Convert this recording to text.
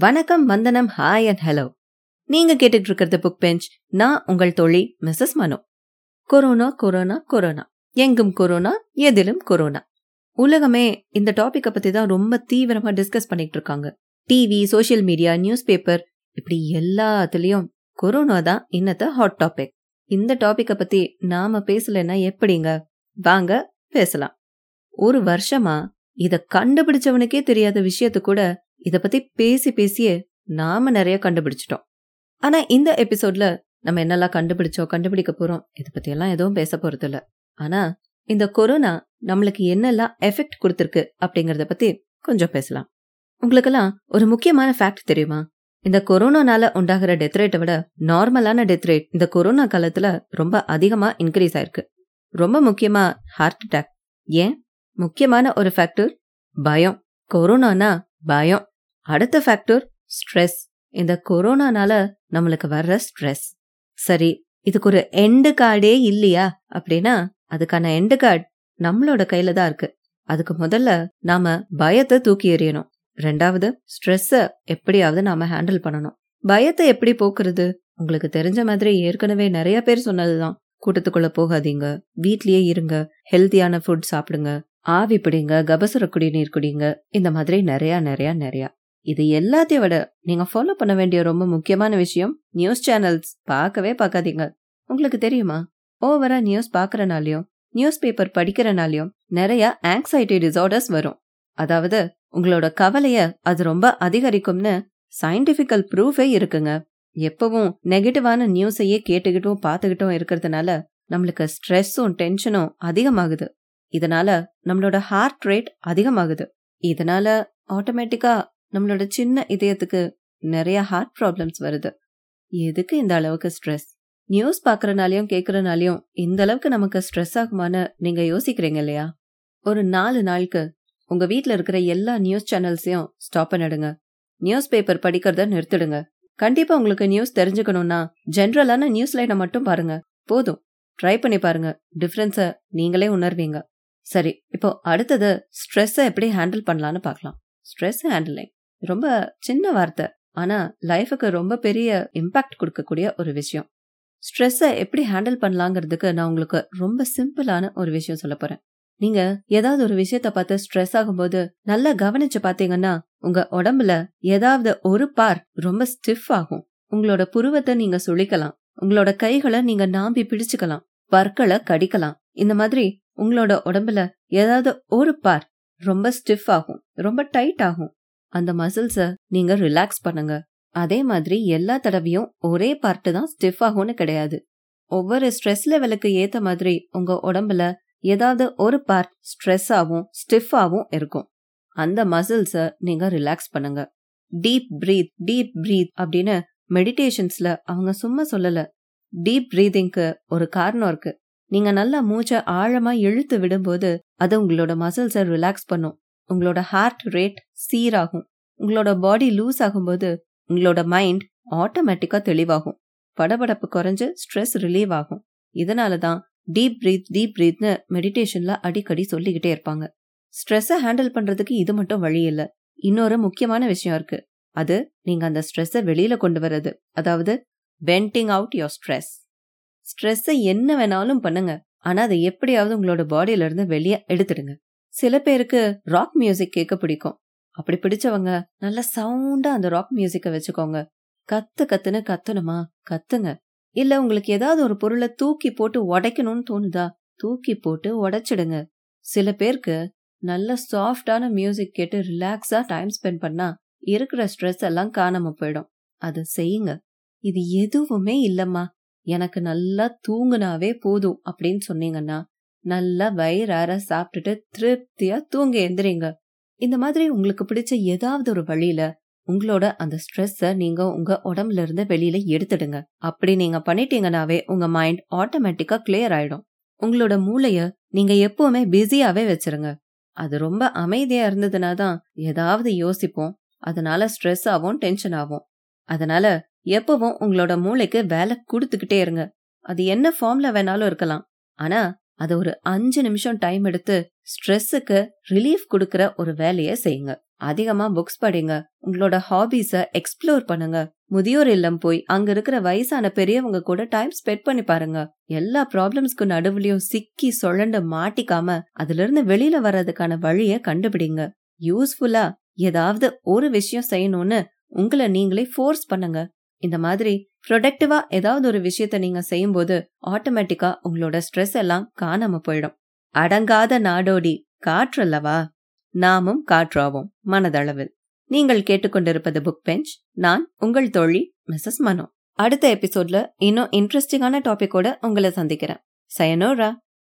வணக்கம் வந்தனம் hi and hello நீங்க கேட்டுட்டு இருக்கிறது புக் பெஞ்ச் நான் உங்கள் தோழி Mrs Manu. Corona corona corona. எங்கும் கொரோனா எதிலும் கொரோனா. உலகமே இந்த டாபிக்கை பத்தி தான் ரொம்ப தீவிரமா டிஸ்கஸ் பண்ணிட்டு இருக்காங்க TV social media news paper இப்படி எல்லாத்துலயும் கொரோனா தான் இன்னத்த ஹாட் டாபிக் இந்த டாபிக்கை பத்தி நாம பேசலைன்னா எப்படிங்க? வாங்க பேசலாம். ஒரு வருஷமா இத கண்டுபிடிச்சவனுக்கே தெரியாத விஷயத்த கூட இத பத்தி பேசி பேசியே நாம நிறைய கண்டுபிடிச்சிட்டோம். ஆனா இந்த எபிசோட்ல நம்ம என்னெல்லாம் கண்டுபிடிச்சோம் கண்டுபிடிக்க போறோம் இத பத்தி எல்லாம் எதுவும் பேச போறது இல்ல ஆனா இந்த கொரோனா நம்மளுக்கு என்னெல்லாம் எஃபெக்ட் கொடுத்துருக்கு அப்படிங்கறத பத்தி கொஞ்சம் பேசலாம். உங்களுக்கெல்லாம் ஒரு முக்கியமான ஃபேக்ட் தெரியுமா? இந்த கொரோனானால உண்டாகிற டெத் ரேட்டை விட நார்மலான டெத் ரேட் இந்த கொரோனா காலத்துல ரொம்ப அதிகமா இன்க்ரீஸ் ஆயிருக்கு. ரொம்ப முக்கியமா ஹார்ட் அட்டாக். ஏன்? முக்கியமான ஒரு ஃபேக்டர் பயம். கொரோனானா பயம். அடுத்த ஃபேக்டர் ஸ்ட்ரெஸ் இந்த கொரோனானால நம்மளுக்கு வர்ற ஸ்ட்ரெஸ் சரி இதுக்கு ஒரு எண்டு கார்டே இல்லையா? அப்படின்னா அதுக்கான எண்டு கார்டு நம்மளோட கையில தான் இருக்கு. அதுக்கு முதல்ல நாம பயத்தை தூக்கி எறியணும். ரெண்டாவது ஸ்ட்ரெஸ்ஸ எப்படியாவது நாம ஹேண்டில் பண்ணணும். பயத்தை எப்படி போக்குறது? உங்களுக்கு தெரிஞ்ச மாதிரி ஏற்கனவே நிறைய பேர் சொன்னதுதான். கூட்டத்துக்குள்ள போகாதீங்க. வீட்லயே இருங்க. ஹெல்த்தியான ஃபுட் சாப்பிடுங்க. ஆவி பிடிங்க. கபசுர குடிநீர் குடிங்க. இந்த மாதிரி நிறைய நிறைய நிறையா. இது எல்லாத்தையும் விட நீங்க ஃபாலோ பண்ண வேண்டிய ரொம்ப முக்கியமான விஷயம் நியூஸ் சேனல்ஸ் பார்க்கவே பார்க்காதீங்க. உங்களுக்கு தெரியுமா? ஓவரா நியூஸ் பாக்குறனாலயும் நியூஸ் பேப்பர் படிக்கிறனாலயும் நிறைய ஆங்ஸைட்டி டிசார்டர்ஸ் வரும். அதாவது உங்களோட கவலைய அது ரொம்ப அதிகரிக்கும்னு சயின்டிபிக்கல் ப்ரூஃபே இருக்குங்க. எப்பவும் நெகட்டிவான நியூஸையே கேட்டுக்கிட்டும் பார்த்துக்கிட்டும் இருக்கிறதுனால நம்மளுக்கு ஸ்ட்ரெஸ்ஸும் டென்ஷனும் அதிகமாகுது. இதனால நம்மளோட ஹார்ட் ரேட் அதிகமாகுது. இதனால ஆட்டோமேட்டிக்கா நம்மளோட சின்ன இதயத்துக்கு நிறைய ஹார்ட் ப்ராப்ளம்ஸ் வருது. எதுக்கு இந்த அளவுக்கு ஸ்ட்ரெஸ் நியூஸ் பாக்குறனாலையும் கேக்குறனாலையும் இந்த அளவுக்கு நமக்கு ஸ்ட்ரெஸ் ஆகுமான்னு நீங்க யோசிக்கிறீங்க இல்லையா? ஒரு நாலு நாளுக்கு உங்க வீட்ல இருக்கிற எல்லா நியூஸ் சேனல்ஸையும் ஸ்டாப் பண்ணிடுங்க. நியூஸ் பேப்பர் படிக்கிறத நிறுத்திடுங்க. கண்டிப்பா உங்களுக்கு நியூஸ் தெரிஞ்சுக்கணும்னா ஜென்ரலான நியூஸ் லைனை மட்டும் பாருங்க. போதும். ட்ரை பண்ணி பாருங்க. டிஃபரன்ஸ நீங்களே உணர்வீங்க. சரி இப்போ அடுத்தது ஸ்ட்ரெஸ்ஸை எப்படி ஹேண்டில் பண்ணலாம்னு பார்க்கலாம். ஸ்ட்ரெஸ் ஹேண்டிலிங் ரொம்ப சின்ன வார்த்தை ஆனா லைஃபுக்கு ரொம்ப பெரிய இம்பாக்ட் கொடுக்கக்கூடிய ஒரு விஷயம். ஸ்ட்ரெஸ்ஸை எப்படி ஹேண்டில் பண்ணலாங்கிறதுக்கு நான் உங்களுக்கு ரொம்ப சிம்பிளான ஒரு விஷயம் சொல்ல போறேன். நீங்க ஏதாவது ஒரு விஷயத்த பார்த்து ஸ்ட்ரெஸ் ஆகும்போது நல்லா கவனிச்சு பாத்தீங்கன்னா உங்க உடம்புல ஏதாவது ஒரு பார் ரொம்ப ஸ்டிஃப் ஆகும். உங்களோட புருவத்தை நீங்க சுழிக்கலாம். உங்களோட கைகளை நீங்க நாம்பி பிடிச்சுக்கலாம். பற்களை கடிக்கலாம். இந்த மாதிரி உங்களோட உடம்புல ஏதாவது ஒரு பார் ரொம்ப ஸ்டிஃப் ஆகும் ரொம்ப டைட் ஆகும். அந்த மசில்ஸ நீங்க ரிலாக்ஸ் பண்ணுங்க. அதே மாதிரி எல்லா தடவையும் ஒரே பார்ட்டு தான் ஸ்டிஃப் ஆகும்னு கிடையாது. ஒவ்வொரு ஸ்ட்ரெஸ் லெவலுக்கு ஏத்த மாதிரி உங்க உடம்புல ஏதாவது ஒரு பார்ட் ஸ்ட்ரெஸ் ஆகும் ஸ்டிஃப் ஆகும் இருக்கும். அந்த மசில்ஸ நீங்க ரிலாக்ஸ் பண்ணுங்க. டீப் பிரீத் டீப் பிரீத் அப்படின்னு மெடிடேஷன்ஸ்ல அவங்க சும்மா சொல்லல. டீப் பிரீதிங்க்கு ஒரு காரணம் இருக்கு. நீங்க நல்லா மூச்சை ஆழமா இழுத்து விடும்போது அது உங்களோட மசில்ஸை ரிலாக்ஸ் பண்ணும். உங்களோட ஹார்ட் ரேட் சீராகும். உங்களோட பாடி லூஸ் ஆகும்போது உங்களோட மைண்ட் ஆட்டோமேட்டிக்கா தெளிவாகும். படபடப்பு குறைஞ்சு ஸ்ட்ரெஸ் ரிலீவ் ஆகும். இதனால தான் டீப் பிரீத் டீப் பிரீத்னு மெடிடேஷன்ல அடிக்கடி சொல்லிக்கிட்டே இருப்பாங்க. ஸ்ட்ரெஸ்ஸை ஹேண்டில் பண்றதுக்கு இது மட்டும் வழி இல்ல. இன்னொரு முக்கியமான விஷயம் இருக்கு. அது நீங்க அந்த ஸ்ட்ரெஸ்ஸை வெளியில கொண்டு வர்றது. அதாவது வென்டிங் அவுட் யோர் ஸ்ட்ரெஸ் ஸ்ட்ரெஸ்ஸை என்ன வேணாலும் பண்ணுங்க. ஆனா அதை எப்படியாவது உங்களோட பாடியில இருந்து வெளியே எடுத்துடுங்க. சில பேருக்கு ராக் மியூசிக் கேட்க பிடிக்கும். அப்படி பிடிச்சவங்க நல்ல சவுண்டா அந்த ராக் மியூசிக்க வச்சுக்கோங்க. கத்து கத்துன்னு கத்தணுமா? கத்துங்க. இல்ல உங்களுக்கு ஏதாவது ஒரு பொருளை தூக்கி போட்டு உடைக்கணும்னு தோணுதா? தூக்கி போட்டு உடைச்சிடுங்க. சில பேருக்கு நல்ல சாஃப்டான மியூசிக் கேட்டு ரிலாக்ஸா டைம் ஸ்பெண்ட் பண்ணா இருக்கிற ஸ்ட்ரெஸ் எல்லாம் காணாம போயிடும். அதை செய்யுங்க. இது எதுவுமே இல்லம்மா. எனக்கு நல்லா தூங்குனாவே போதும் அப்படின்னு சொன்னீங்கன்னா நல்லா வயிறார சாப்பிட்டுட்டு திருப்தியா தூங்க எந்திரிங்க. இந்த மாதிரி உங்களுக்கு பிடிச்ச ஏதாவது ஒரு வழியில உங்களோட அந்த ஸ்ட்ரெஸ்ஸ நீங்க உங்க உடம்புல இருந்து வெளியில எடுத்துடுங்க. அப்படி நீங்க பண்ணிட்டீங்கன்னாவே உங்க மைண்ட் ஆட்டோமேட்டிக்கா கிளியர் ஆயிடும். உங்களோட மூளைய நீங்க எப்பவுமே பிஸியாவே வச்சிருங்க. அது ரொம்ப அமைதியா இருந்ததுனா தான் ஏதாவது யோசிப்போம். அதனால ஸ்ட்ரெஸ் ஆகும் டென்ஷன் ஆகும். அதனால எப்பவும் உங்களோட மூளைக்கு வேலை கொடுத்துக்கிட்டே இருங்க. அது என்ன ஃபார்ம்ல வேணாலும் இருக்கலாம். ஆனா அது ஒரு அஞ்சு நிமிஷம் டைம் எடுத்து ஸ்ட்ரெஸ்ஸுக்கு ரிலீஃப் கொடுக்கற ஒரு வேலையை செய்யுங்க. அதிகமா புக்ஸ் படிங்க. உங்களோட ஹாபிஸ எக்ஸ்ப்ளோர் பண்ணுங்க. முதியோர் இல்லம் போய் அங்க இருக்கிற வயசான பெரியவங்க கூட டைம் ஸ்பெண்ட் பண்ணி பாருங்க. எல்லா ப்ராப்ளம்ஸ்க்கு நடுவுலயும் சிக்கி சுழண்டு மாட்டிக்காம அதுல இருந்து வெளியில வர்றதுக்கான வழிய கண்டுபிடிங்க. யூஸ்ஃபுல்லா ஏதாவது ஒரு விஷயம் செய்யணும்னு உங்களை நீங்களே ஃபோர்ஸ் பண்ணுங்க. இந்த மாதிரி ப்ரொடக்டிவா ஏதாவது ஒரு விஷயத்த நீங்க செய்யும்போது ஆட்டோமேட்டிக்கா உங்களோட ஸ்ட்ரெஸ் எல்லாம் காணாம போயிடும். அடங்காத நாடோடி காற்றல்லவா? நாமும் காற்றாவோம் மனதளவில். நீங்கள் கேட்டுக்கொண்டிருப்பது புக் பெஞ்ச் நான் உங்கள் தோழி மிஸ்ஸஸ் மனோ அடுத்த எபிசோட்ல இன்னும் இன்ட்ரெஸ்டிங்கான டாபிக்கோட உங்களை சந்திக்கிறேன். சயனோரா